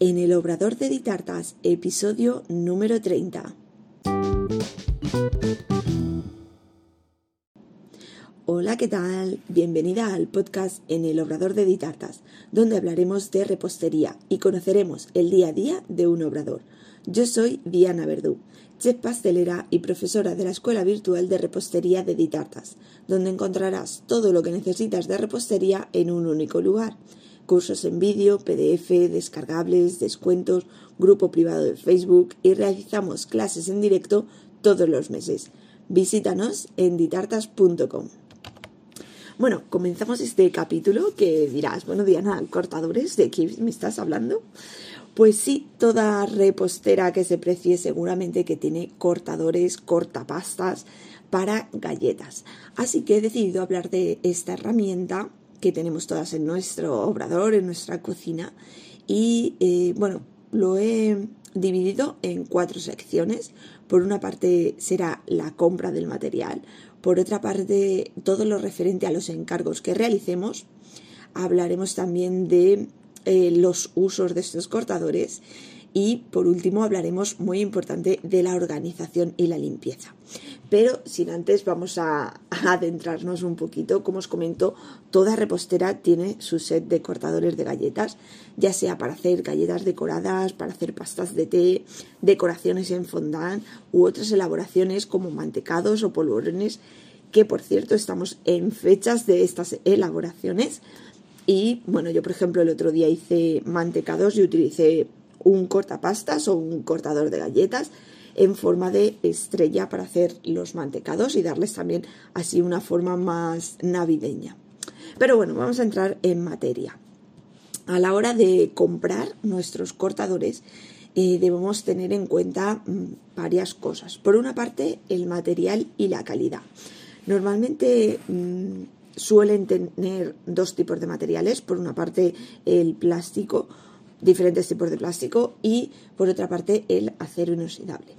en el Obrador de Ditartas, episodio número 30. Hola, ¿qué tal? Bienvenida al podcast en el Obrador de Ditartas, donde hablaremos de repostería y conoceremos el día a día de un obrador. Yo soy Diana Verdú, chef pastelera y profesora de la Escuela Virtual de Repostería de Ditartas, donde encontrarás todo lo que necesitas de repostería en un único lugar. Cursos en vídeo, PDF, descargables, descuentos, grupo privado de Facebook y realizamos clases en directo todos los meses. Visítanos en ditartas.com. Bueno, comenzamos este capítulo que dirás, bueno Diana, cortadores, ¿de qué me estás hablando? Pues sí, toda repostera que se precie seguramente que tiene cortadores, cortapastas para galletas. Así que he decidido hablar de esta herramienta que tenemos todas en nuestro obrador, en nuestra cocina. Y eh, bueno, lo he dividido en cuatro secciones. Por una parte será la compra del material, por otra parte todo lo referente a los encargos que realicemos. Hablaremos también de eh, los usos de estos cortadores y por último hablaremos muy importante de la organización y la limpieza. Pero sin antes vamos a, adentrarnos un poquito. Como os comento, toda repostera tiene su set de cortadores de galletas, ya sea para hacer galletas decoradas, para hacer pastas de té, decoraciones en fondant u otras elaboraciones como mantecados o polvorones, que por cierto estamos en fechas de estas elaboraciones y bueno, yo por ejemplo el otro día hice mantecados y utilicé un cortapastas o un cortador de galletas en forma de estrella para hacer los mantecados y darles también así una forma más navideña. Pero bueno, vamos a entrar en materia. A la hora de comprar nuestros cortadores eh, debemos tener en cuenta mm, varias cosas. Por una parte, el material y la calidad. Normalmente mm, suelen tener dos tipos de materiales. Por una parte, el plástico, diferentes tipos de plástico, y por otra parte, el acero inoxidable.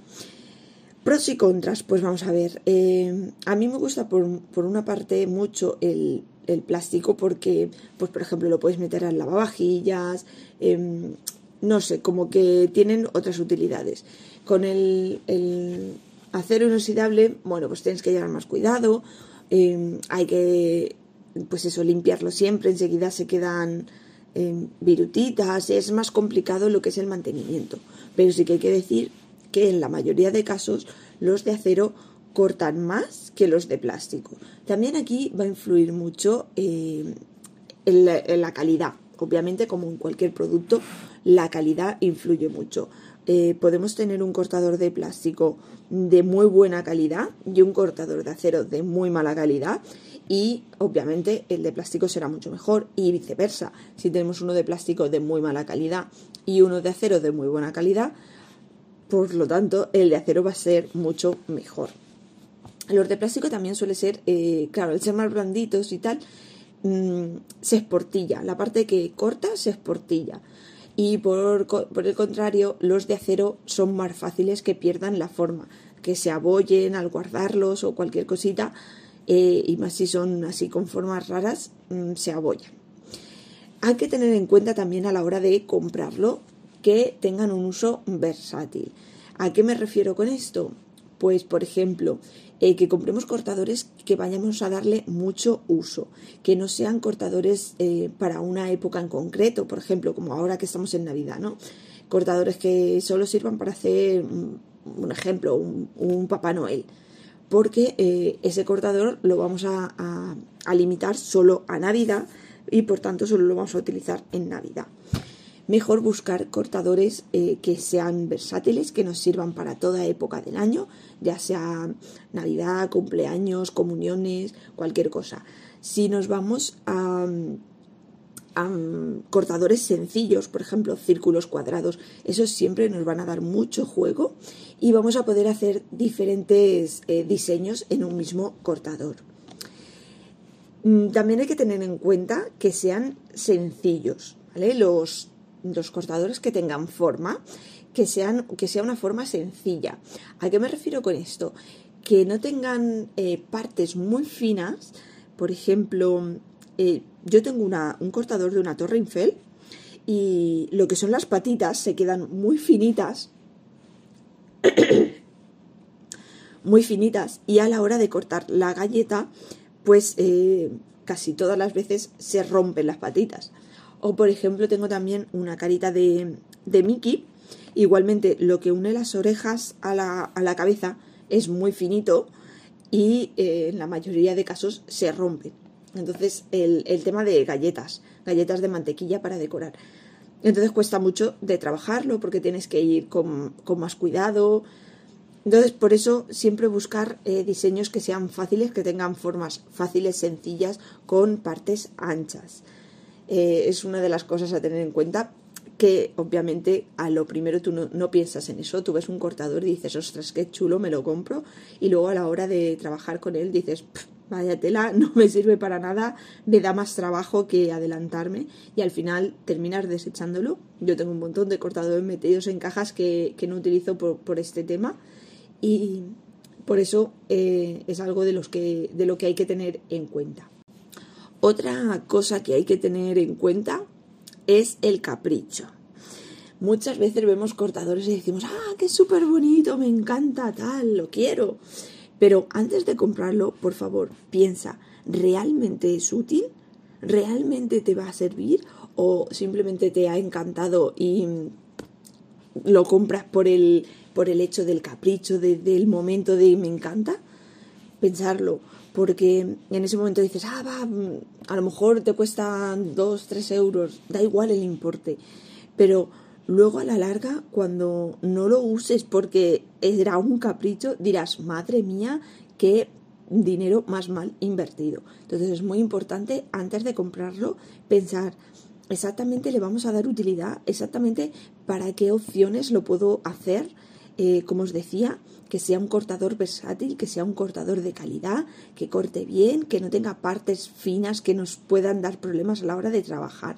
Pros y contras, pues vamos a ver. Eh, a mí me gusta por, una parte mucho el, plástico porque, pues por ejemplo, lo puedes meter en lavavajillas, em, no sé, como que tienen otras utilidades. Con el, el acero inoxidable, bueno, pues tienes que llevar más cuidado Em, hay que, pues eso, limpiarlo siempre, enseguida se quedan eh, virutitas, es más complicado lo que es el mantenimiento. Pero sí que hay que decir que en la mayoría de casos los de acero cortan más que los de plástico. También aquí va a influir mucho em, en, la, calidad. Obviamente, como en cualquier producto, la calidad influye mucho. Eh, podemos tener un cortador de plástico de muy buena calidad y un cortador de acero de muy mala calidad y obviamente el de plástico será mucho mejor y viceversa. Si tenemos uno de plástico de muy mala calidad y uno de acero de muy buena calidad, por lo tanto el de acero va a ser mucho mejor. Los de plástico también suele ser, eh, claro, el ser más blanditos y tal, mm, se esportilla. La parte que corta se esportilla y por, el contrario los de acero son más fáciles que pierdan la forma, que se abollen al guardarlos o cualquier cosita eh, y más si son así con formas raras mm, se abollan. Hay que tener en cuenta también a la hora de comprarlo que tengan un uso versátil. ¿A qué me refiero con esto? Pues, por ejemplo, eh, que compremos cortadores que vayamos a darle mucho uso, que no sean cortadores eh, para una época en concreto, por ejemplo, como ahora que estamos en Navidad, ¿no? Cortadores que solo sirvan para hacer, un ejemplo, un, Papá Noel, porque eh, ese cortador lo vamos a limitar solo a Navidad y por tanto solo lo vamos a utilizar en Navidad mejor buscar cortadores eh, que sean versátiles, que nos sirvan para toda época del año, ya sea Navidad, cumpleaños, comuniones, cualquier cosa. Si nos vamos a, cortadores sencillos, por ejemplo, círculos cuadrados, esos siempre nos van a dar mucho juego y vamos a poder hacer diferentes eh, diseños en un mismo cortador. Mm, también hay que tener en cuenta que sean sencillos, ¿vale? Los los cortadores que tengan forma, que, sean, que sea una forma sencilla. ¿A qué me refiero con esto? Que no tengan eh, partes muy finas. Por ejemplo, eh, yo tengo una, un cortador de una Torre Eiffel y lo que son las patitas se quedan muy finitas. Muy finitas y a la hora de cortar la galleta pues eh, casi todas las veces se rompen las patitas. O por ejemplo tengo también una carita de, de Mickey. Igualmente lo que une las orejas a la, a la cabeza es muy finito y eh, en la mayoría de casos se rompe. Entonces el, el tema de galletas, galletas de mantequilla para decorar. Entonces cuesta mucho de trabajarlo porque tienes que ir con, con más cuidado, entonces, por eso siempre buscar eh, diseños que sean fáciles, que tengan formas fáciles, sencillas, con partes anchas. Eh, es una de las cosas a tener en cuenta que obviamente a lo primero tú no, piensas en eso, tú ves un cortador y dices, ostras, qué chulo, me lo compro, y luego a la hora de trabajar con él dices, vaya tela, no me sirve para nada, me da más trabajo que adelantarme y al final terminas desechándolo. Yo tengo un montón de cortadores metidos en cajas que, no utilizo por, por este tema y por eso eh, es algo de, los que, de lo que hay que tener en cuenta. Otra cosa que hay que tener en cuenta es el capricho. Muchas veces vemos cortadores y decimos, ah, qué súper bonito, me encanta tal, lo quiero. Pero antes de comprarlo, por favor, piensa, ¿realmente es útil? ¿Realmente te va a servir? ¿O simplemente te ha encantado y lo compras por el por el hecho del capricho, del momento de me encanta, pensarlo, porque en ese momento dices, ah, va, mm, a lo mejor te cuesta dos, tres euros, da igual el importe, pero luego a la larga, cuando no lo uses porque era un capricho, dirás, madre mía, qué dinero más mal invertido. Entonces es muy importante, antes de comprarlo, pensar, exactamente le vamos a dar utilidad, exactamente para qué opciones lo puedo hacer eh, como os decía, que sea un cortador versátil, que sea un cortador de calidad, que corte bien, que no tenga partes finas que nos puedan dar problemas a la hora de trabajar.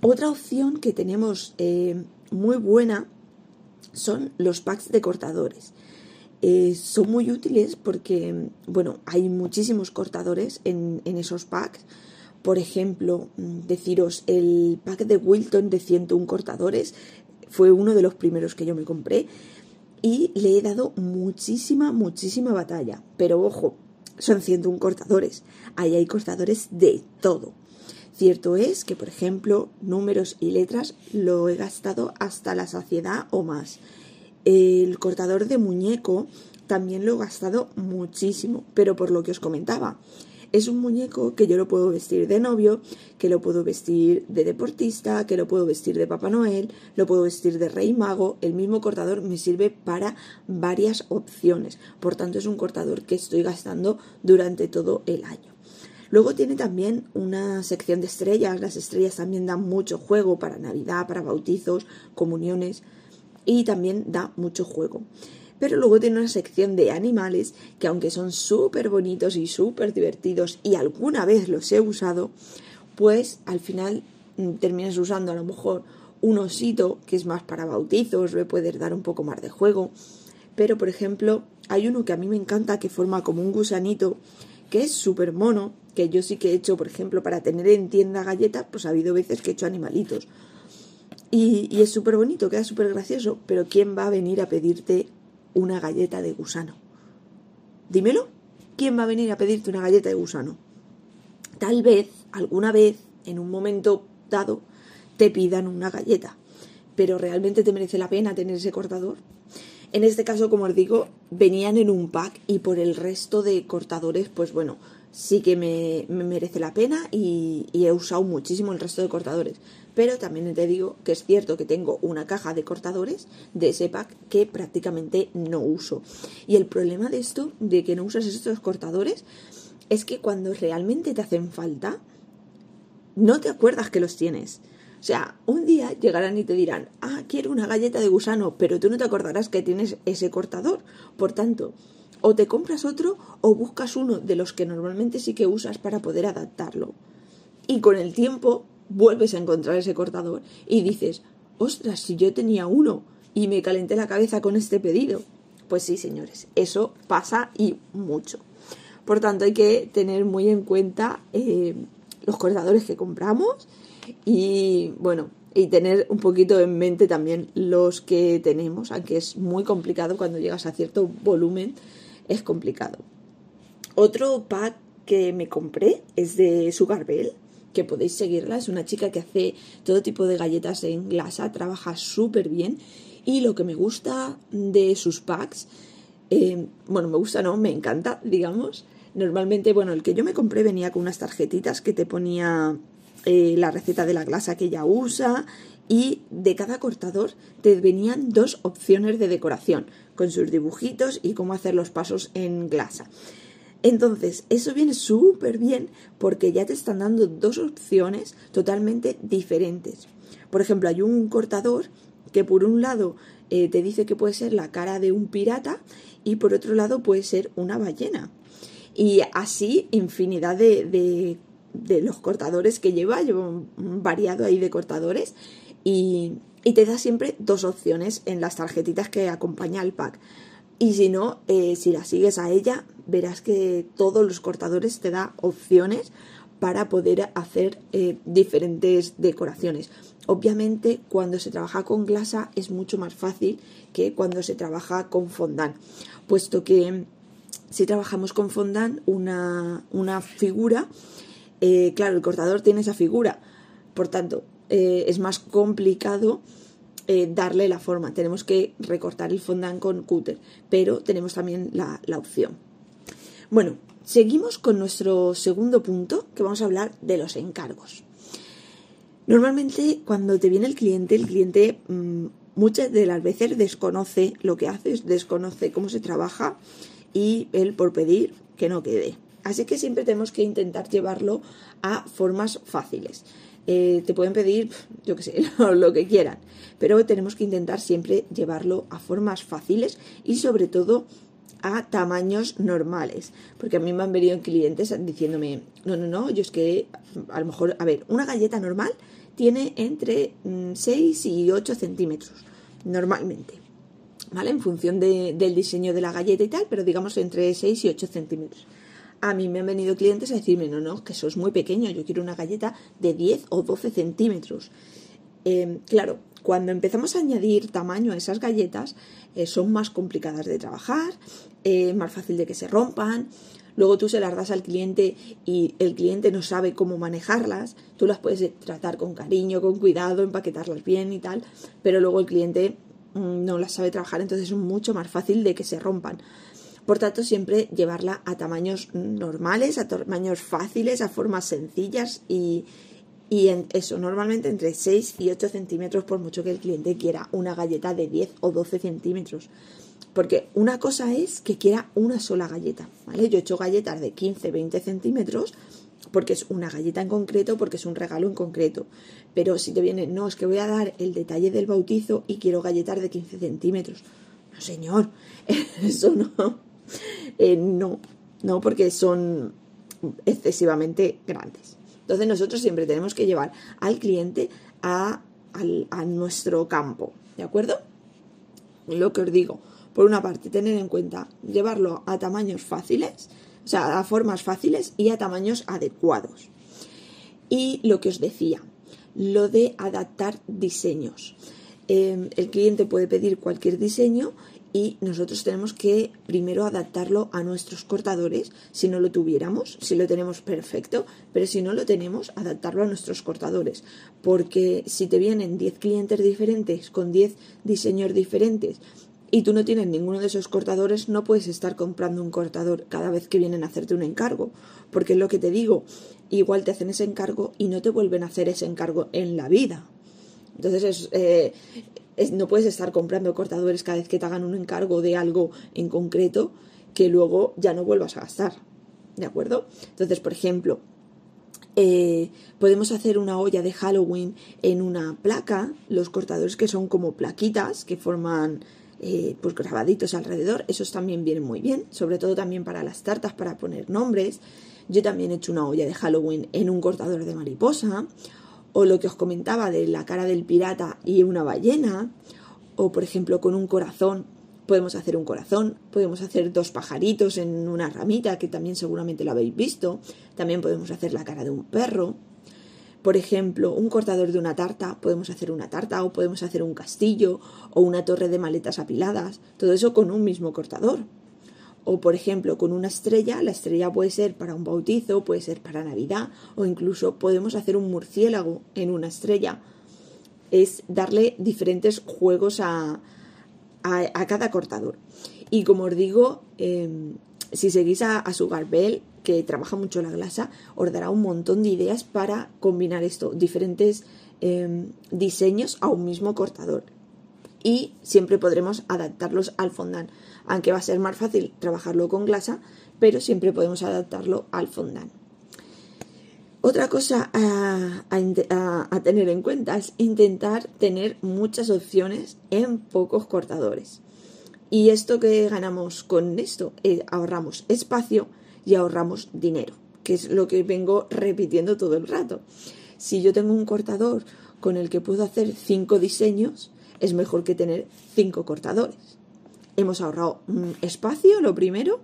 Otra opción que tenemos eh, muy buena son los packs de cortadores. Eh, son muy útiles porque, bueno, hay muchísimos cortadores en, esos packs. Por ejemplo, mm, deciros el pack de Wilton de 101 cortadores fue uno de los primeros que yo me compré y le he dado muchísima, muchísima batalla. Pero ojo, son 101 cortadores. Ahí hay cortadores de todo. Cierto es que, por ejemplo, números y letras lo he gastado hasta la saciedad o más. El cortador de muñeco también lo he gastado muchísimo, pero por lo que os comentaba, es un muñeco que yo lo puedo vestir de novio, que lo puedo vestir de deportista, que lo puedo vestir de Papá Noel, lo puedo vestir de Rey Mago. El mismo cortador me sirve para varias opciones. Por tanto, es un cortador que estoy gastando durante todo el año. Luego tiene también una sección de estrellas. Las estrellas también dan mucho juego para Navidad, para bautizos, comuniones y también da mucho juego pero luego tiene una sección de animales que aunque son súper bonitos y súper divertidos y alguna vez los he usado, pues al final mm, terminas usando a lo mejor un osito que es más para bautizos, le puedes dar un poco más de juego, pero por ejemplo hay uno que a mí me encanta que forma como un gusanito que es súper mono, que yo sí que he hecho, por ejemplo, para tener en tienda galletas, pues ha habido veces que he hecho animalitos. Y, y es súper bonito, queda súper gracioso, pero ¿quién va a venir a pedirte una galleta de gusano. Dímelo, ¿quién va a venir a pedirte una galleta de gusano? Tal vez, alguna vez, en un momento dado, te pidan una galleta, pero ¿realmente te merece la pena tener ese cortador? En este caso, como os digo, venían en un pack y por el resto de cortadores, pues bueno, sí que me, merece la pena y, he usado muchísimo el resto de cortadores. Pero también te digo que es cierto que tengo una caja de cortadores de ese pack que prácticamente no uso. Y el problema de esto, de que no usas estos cortadores, es que cuando realmente te hacen falta, no te acuerdas que los tienes. O sea, un día llegarán y te dirán, ah, quiero una galleta de gusano, pero tú no te acordarás que tienes ese cortador. Por tanto, o te compras otro o buscas uno de los que normalmente sí que usas para poder adaptarlo. Y con el tiempo vuelves a encontrar ese cortador y dices, ostras, si yo tenía uno y me calenté la cabeza con este pedido. Pues sí, señores, eso pasa y mucho. Por tanto, hay que tener muy en cuenta eh, los cortadores que compramos y bueno, y tener un poquito en mente también los que tenemos, aunque es muy complicado cuando llegas a cierto volumen, es complicado. Otro pack que me compré es de Sugar Bell, que podéis seguirla, es una chica que hace todo tipo de galletas en glasa, trabaja súper bien y lo que me gusta de sus packs, eh, bueno, me gusta, no, me encanta, digamos. Normalmente, bueno, el que yo me compré venía con unas tarjetitas que te ponía eh, la receta de la glasa que ella usa y de cada cortador te venían dos opciones de decoración con sus dibujitos y cómo hacer los pasos en glasa. Entonces, eso viene súper bien porque ya te están dando dos opciones totalmente diferentes. Por ejemplo, hay un cortador que por un lado eh, te dice que puede ser la cara de un pirata y por otro lado puede ser una ballena. Y así infinidad de, de, los cortadores que lleva, lleva un variado ahí de cortadores y, y, te da siempre dos opciones en las tarjetitas que acompaña al pack. Y si no, eh, si la sigues a ella, verás que todos los cortadores te da opciones para poder hacer eh, diferentes decoraciones. Obviamente, cuando se trabaja con glasa es mucho más fácil que cuando se trabaja con fondant, puesto que si trabajamos con fondant una, una figura, eh, claro, el cortador tiene esa figura, por tanto, es más complicado eh, darle la forma. Tenemos que recortar el fondant con cúter, pero tenemos también la, la opción. Bueno, seguimos con nuestro segundo punto, que vamos a hablar de los encargos. Normalmente cuando te viene el cliente, el cliente mm, muchas de las veces desconoce lo que haces, desconoce cómo se trabaja y él por pedir que no quede. Así que siempre tenemos que intentar llevarlo a formas fáciles. Eh, te pueden pedir, yo qué sé, lo, que quieran, pero tenemos que intentar siempre llevarlo a formas fáciles y sobre todo a tamaños normales. Porque a mí me han venido clientes diciéndome, no, no, no, yo es que a lo mejor, a ver, una galleta normal tiene entre 6 mm, y 8 centímetros, normalmente. ¿vale? En función del diseño de la galleta y tal, pero digamos entre 6 y 8 centímetros. A mí me han venido clientes a decirme, no, no, que eso es muy pequeño, yo quiero una galleta de 10 o 12 centímetros. Em, claro, cuando empezamos a añadir tamaño a esas galletas, eh, son más complicadas de trabajar, eh, más fácil de que se rompan. Luego tú se las das al cliente y el cliente no sabe cómo manejarlas. Tú las puedes tratar con cariño, con cuidado, empaquetarlas bien y tal, pero luego el cliente Mm, no las sabe trabajar, entonces es mucho más fácil de que se rompan. Por tanto, siempre llevarla a tamaños normales, a tamaños fáciles, a formas sencillas y, y en eso, normalmente entre 6 y 8 centímetros, por mucho que el cliente quiera una galleta de 10 o 12 centímetros. Porque una cosa es que quiera una sola galleta, ¿vale? Yo he hecho galletas de 15, 20 centímetros porque es una galleta en concreto, porque es un regalo en concreto. Pero si te viene, no, es que voy a dar el detalle del bautizo y quiero galletas de 15 centímetros. No, señor, eso no. Eh, no, no, porque son excesivamente grandes. Entonces nosotros siempre tenemos que llevar al cliente a, a nuestro campo, ¿de acuerdo? Lo que os digo, por una parte, tener en cuenta llevarlo a tamaños fáciles, o sea, a formas fáciles y a tamaños adecuados. Y lo que os decía, lo de adaptar diseños. Em, el cliente puede pedir cualquier diseño y nosotros tenemos que primero adaptarlo a nuestros cortadores si no lo tuviéramos, si lo tenemos perfecto, pero si no lo tenemos, adaptarlo a nuestros cortadores, porque si te vienen 10 clientes diferentes con 10 diseños diferentes y tú no tienes ninguno de esos cortadores, no puedes estar comprando un cortador cada vez que vienen a hacerte un encargo. Porque es lo que te digo, igual te hacen ese encargo y no te vuelven a hacer ese encargo en la vida. Entonces eh, no puedes estar comprando cortadores cada vez que te hagan un encargo de algo en concreto que luego ya no vuelvas a gastar. ¿De acuerdo? Entonces, por ejemplo, eh, podemos hacer una olla de Halloween en una placa, los cortadores que son como plaquitas que forman eh, pues grabaditos alrededor, esos también vienen muy bien, sobre todo también para las tartas, para poner nombres. Yo también he hecho una olla de Halloween en un cortador de mariposa, o lo que os comentaba de la cara del pirata y una ballena, o por ejemplo con un corazón podemos hacer un corazón, podemos hacer dos pajaritos en una ramita, que también seguramente lo habéis visto, también podemos hacer la cara de un perro. Por ejemplo, un cortador de una tarta, podemos hacer una tarta o podemos hacer un castillo o una torre de maletas apiladas, todo eso con un mismo cortador. O por ejemplo, con una estrella, la estrella puede ser para un bautizo, puede ser para Navidad o incluso podemos hacer un murciélago en una estrella. Es darle diferentes juegos a, a, cada cortador. Y como os digo, em, si seguís a, a Sugarbell, que trabaja mucho la glasa, os dará un montón de ideas para combinar esto, diferentes em, diseños a un mismo cortador. Y siempre podremos adaptarlos al fondant, aunque va a ser más fácil trabajarlo con glasa, pero siempre podemos adaptarlo al fondant. Otra cosa a, tener en cuenta es intentar tener muchas opciones en pocos cortadores. Y esto que ganamos con esto, eh, ahorramos espacio y ahorramos dinero, que es lo que vengo repitiendo todo el rato. Si yo tengo un cortador con el que puedo hacer cinco diseños, es mejor que tener cinco cortadores. Hemos ahorrado espacio, lo primero,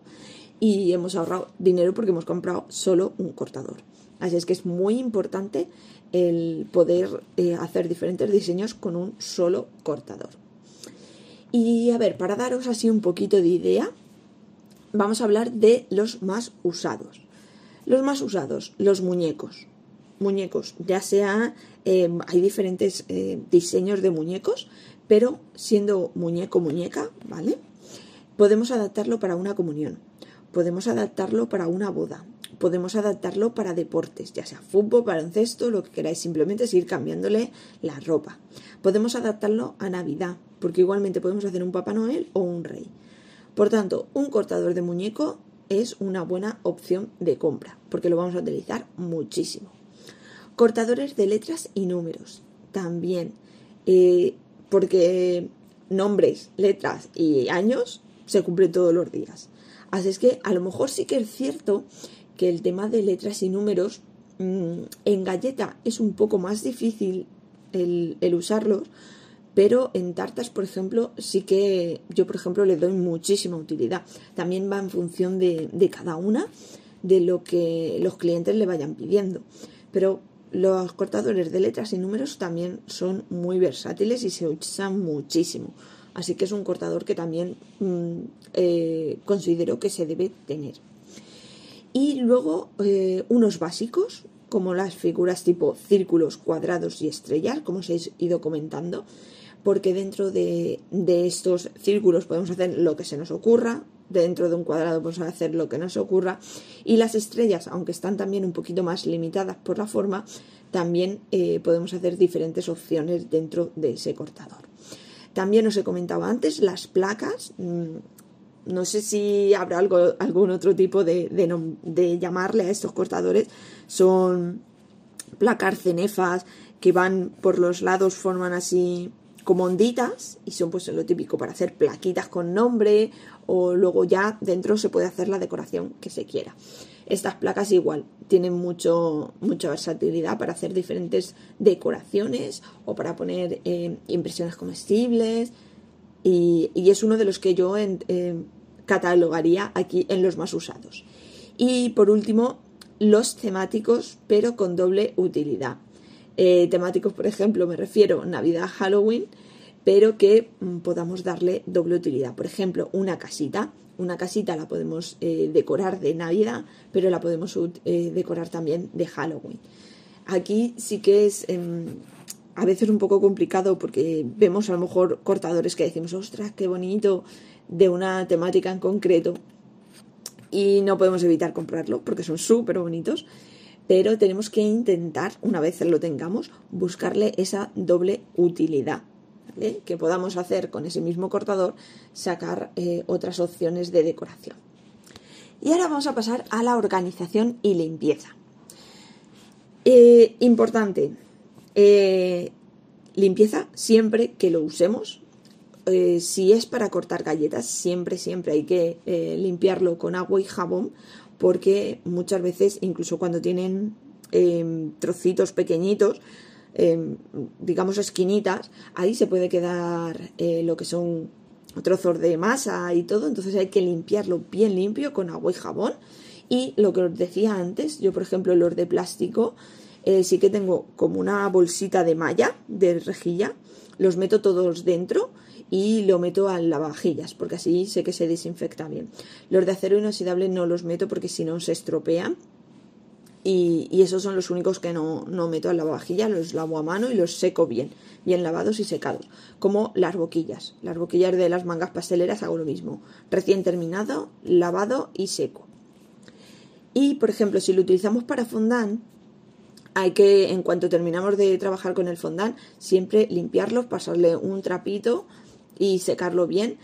y hemos ahorrado dinero porque hemos comprado solo un cortador. Así es que es muy importante el poder eh, hacer diferentes diseños con un solo cortador. Y a ver, para daros así un poquito de idea, vamos a hablar de los más usados. Los más usados, los muñecos. Muñecos, ya sea, em, hay diferentes eh, diseños de muñecos, pero siendo muñeco, muñeca, ¿vale? Podemos adaptarlo para una comunión, podemos adaptarlo para una boda, podemos adaptarlo para deportes, ya sea fútbol, baloncesto, lo que queráis, simplemente es ir cambiándole la ropa. Podemos adaptarlo a Navidad, porque igualmente podemos hacer un Papá Noel o un Rey. Por tanto, un cortador de muñeco es una buena opción de compra, porque lo vamos a utilizar muchísimo. Cortadores de letras y números, también, eh, porque nombres, letras y años se cumplen todos los días. Así es que a lo mejor sí que es cierto que el tema de letras y números mm, en galleta es un poco más difícil el, usarlos, pero en tartas, por ejemplo, sí que yo, por ejemplo, le doy muchísima utilidad. También va en función de, cada una, de lo que los clientes le vayan pidiendo. Pero los cortadores de letras y números también son muy versátiles y se usan muchísimo. Así que es un cortador que también mm, eh, considero que se debe tener. Y luego eh, unos básicos, como las figuras tipo círculos, cuadrados y estrellas, como os he ido comentando porque dentro de, estos círculos podemos hacer lo que se nos ocurra, dentro de un cuadrado podemos hacer lo que nos ocurra, y las estrellas, aunque están también un poquito más limitadas por la forma, también eh, podemos hacer diferentes opciones dentro de ese cortador. También os he comentado antes las placas. Mm, no sé si habrá algo, algún otro tipo de, de llamarle a estos cortadores. Son placas cenefas que van por los lados, forman así como onditas y son pues lo típico para hacer plaquitas con nombre o luego ya dentro se puede hacer la decoración que se quiera. Estas placas igual tienen mucho, mucha versatilidad para hacer diferentes decoraciones o para poner eh, impresiones comestibles y, es uno de los que yo eh, catalogaría aquí en los más usados. Y por último, los temáticos pero con doble utilidad. Eh, temáticos, por ejemplo, me refiero Navidad, Halloween, pero que mm, podamos darle doble utilidad. Por ejemplo, una casita. Una casita la podemos eh, decorar de Navidad, pero la podemos eh, decorar también de Halloween. Aquí sí que es em, a veces un poco complicado porque vemos a lo mejor cortadores que decimos, ostras, qué bonito, de una temática en concreto. Y no podemos evitar comprarlo porque son súper bonitos pero tenemos que intentar, una vez lo tengamos, buscarle esa doble utilidad. Que podamos hacer con ese mismo cortador, sacar eh, otras opciones de decoración. Y ahora vamos a pasar a la organización y limpieza. Eh, importante, eh, limpieza siempre que lo usemos. si es para cortar galletas, siempre, siempre hay que limpiarlo con agua y jabón porque muchas veces, incluso cuando tienen em, trocitos pequeñitos, em, digamos esquinitas, ahí se puede quedar eh, lo que son trozos de masa y todo, entonces hay que limpiarlo bien limpio con agua y jabón. Y lo que os decía antes, yo por ejemplo los de plástico, eh, sí que tengo como una bolsita de malla, de rejilla, los meto todos dentro y lo meto al lavavajillas, porque así sé que se desinfecta bien. Los de acero inoxidable no los meto porque si no se estropean. Y, esos son los únicos que no, no meto al lavavajillas, los lavo a mano y los seco bien, bien lavados y secados. Como las boquillas. Las boquillas de las mangas pasteleras hago lo mismo. Recién terminado, lavado y seco. Y, por ejemplo, si lo utilizamos para fondant, hay que, en cuanto terminamos de trabajar con el fondant, siempre limpiarlos, pasarle un trapito y secarlo bien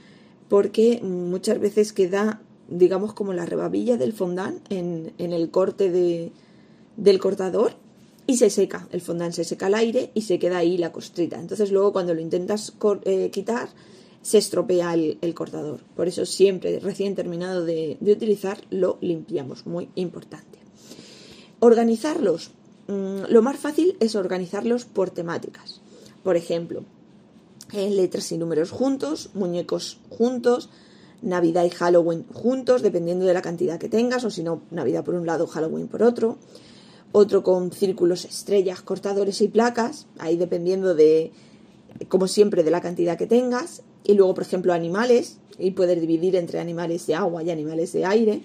porque muchas veces queda digamos como la rebabilla del fondant en, el corte de, del cortador y se seca, el fondant se seca al aire y se queda ahí la costrita. Entonces luego cuando lo intentas eh, quitar se estropea el, cortador. Por eso siempre recién terminado de, utilizar lo limpiamos, muy importante. Organizarlos. Mm, lo más fácil es organizarlos por temáticas. Por ejemplo, letras y números juntos, muñecos juntos, Navidad y Halloween juntos, dependiendo de la cantidad que tengas, o si no, Navidad por un lado, Halloween por otro. Otro con círculos, estrellas, cortadores y placas, ahí dependiendo de, como siempre, de la cantidad que tengas. Y luego, por ejemplo, animales, y poder dividir entre animales de agua y animales de aire.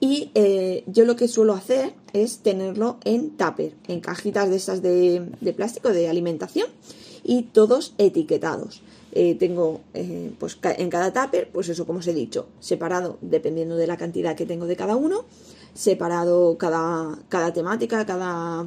Y eh, yo lo que suelo hacer es tenerlo en tupper, en cajitas de esas de, plástico de alimentación y todos etiquetados. Eh, tengo eh, pues en cada tupper, pues eso como os he dicho, separado dependiendo de la cantidad que tengo de cada uno, separado cada, cada temática, cada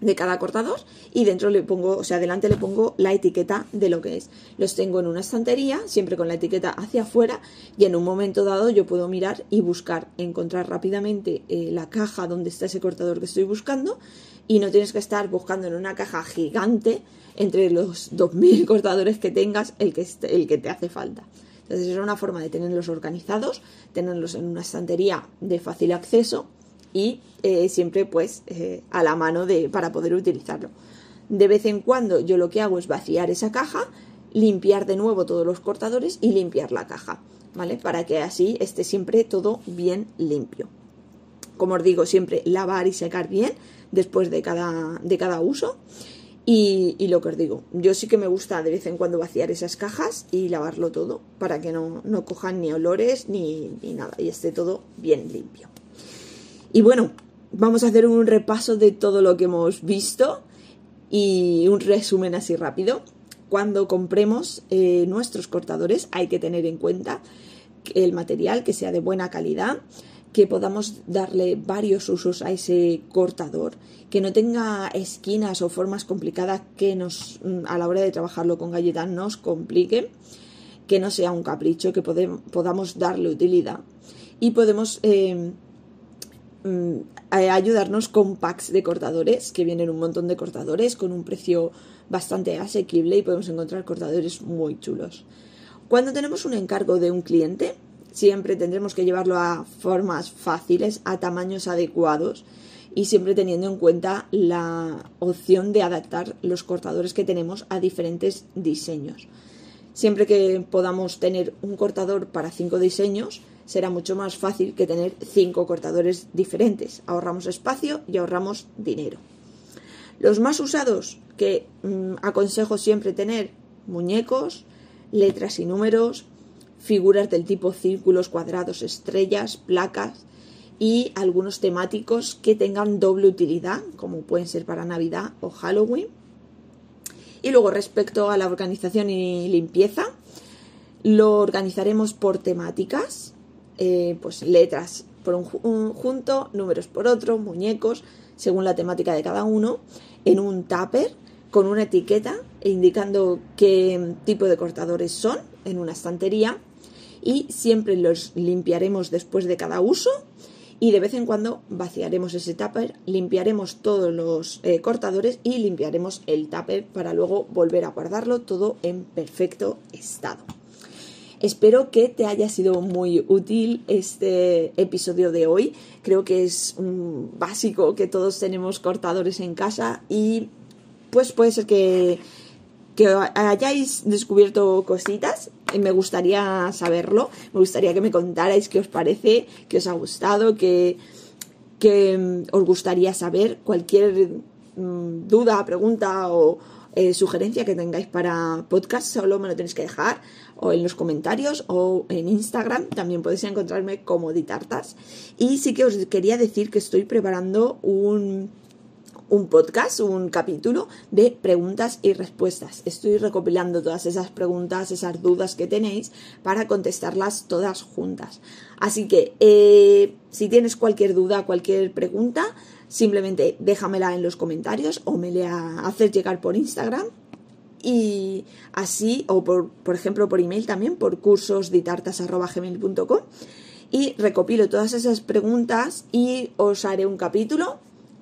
de cada cortador y dentro le pongo, o sea, delante le pongo la etiqueta de lo que es. Los tengo en una estantería, siempre con la etiqueta hacia afuera y en un momento dado yo puedo mirar y buscar, encontrar rápidamente eh, la caja donde está ese cortador que estoy buscando y no tienes que estar buscando en una caja gigante entre los 2.000 cortadores que tengas el que, el que te hace falta. Entonces es una forma de tenerlos organizados, tenerlos en una estantería de fácil acceso y eh, siempre pues eh, a la mano de, para poder utilizarlo. De vez en cuando yo lo que hago es vaciar esa caja, limpiar de nuevo todos los cortadores y limpiar la caja, ¿vale? Para que así esté siempre todo bien limpio. Como os digo, siempre lavar y secar bien después de cada, de cada uso. Y, lo que os digo, yo sí que me gusta de vez en cuando vaciar esas cajas y lavarlo todo para que no, cojan ni olores ni, nada y esté todo bien limpio. Y bueno, vamos a hacer un repaso de todo lo que hemos visto y un resumen así rápido. Cuando compremos eh, nuestros cortadores hay que tener en cuenta el material que sea de buena calidad, que podamos darle varios usos a ese cortador, que no tenga esquinas o formas complicadas que nos mm, a la hora de trabajarlo con galletas nos complique, que no sea un capricho, que podamos darle utilidad y podemos eh, mm, ayudarnos con packs de cortadores, que vienen un montón de cortadores con un precio bastante asequible y podemos encontrar cortadores muy chulos. Cuando tenemos un encargo de un cliente, Siempre tendremos que llevarlo a formas fáciles, a tamaños adecuados y siempre teniendo en cuenta la opción de adaptar los cortadores que tenemos a diferentes diseños. Siempre que podamos tener un cortador para cinco diseños, será mucho más fácil que tener cinco cortadores diferentes. Ahorramos espacio y ahorramos dinero. Los más usados que mm, aconsejo siempre tener muñecos, letras y números, figuras del tipo círculos, cuadrados, estrellas, placas y algunos temáticos que tengan doble utilidad, como pueden ser para Navidad o Halloween. Y luego respecto a la organización y limpieza, lo organizaremos por temáticas, eh, pues letras por un, junto, números por otro, muñecos, según la temática de cada uno, en un tupper con una etiqueta indicando qué tipo de cortadores son en una estantería y siempre los limpiaremos después de cada uso y de vez en cuando vaciaremos ese tupper, limpiaremos todos los eh, cortadores y limpiaremos el tupper para luego volver a guardarlo todo en perfecto estado. Espero que te haya sido muy útil este episodio de hoy. Creo que es básico que todos tenemos cortadores en casa y pues puede ser que que hayáis descubierto cositas, me gustaría saberlo, me gustaría que me contarais qué os parece, qué os ha gustado, qué, que mm, os gustaría saber, cualquier mm, duda, pregunta o eh, sugerencia que tengáis para podcast, solo me lo tenéis que dejar o en los comentarios o en Instagram. También podéis encontrarme como Ditartas. Y sí que os quería decir que estoy preparando un un podcast, un capítulo de preguntas y respuestas. Estoy recopilando todas esas preguntas, esas dudas que tenéis para contestarlas todas juntas. Así que eh, si tienes cualquier duda, cualquier pregunta, simplemente déjamela en los comentarios o me la haces llegar por Instagram y así, o por, por ejemplo por email también, por cursosditartas.gmail.com y recopilo todas esas preguntas y os haré un capítulo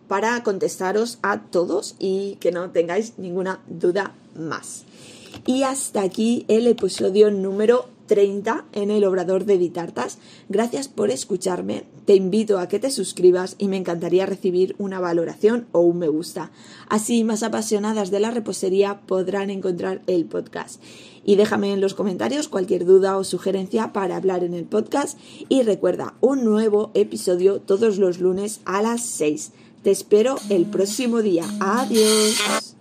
para contestaros a todos y que no tengáis ninguna duda más. Y hasta aquí el episodio número 30 en el Obrador de Ditartas. Gracias por escucharme. Te invito a que te suscribas y me encantaría recibir una valoración o un me gusta. Así más apasionadas de la repostería podrán encontrar el podcast. Y déjame en los comentarios cualquier duda o sugerencia para hablar en el podcast. Y recuerda, un nuevo episodio todos los lunes a las 6. Te espero el próximo día. Adiós.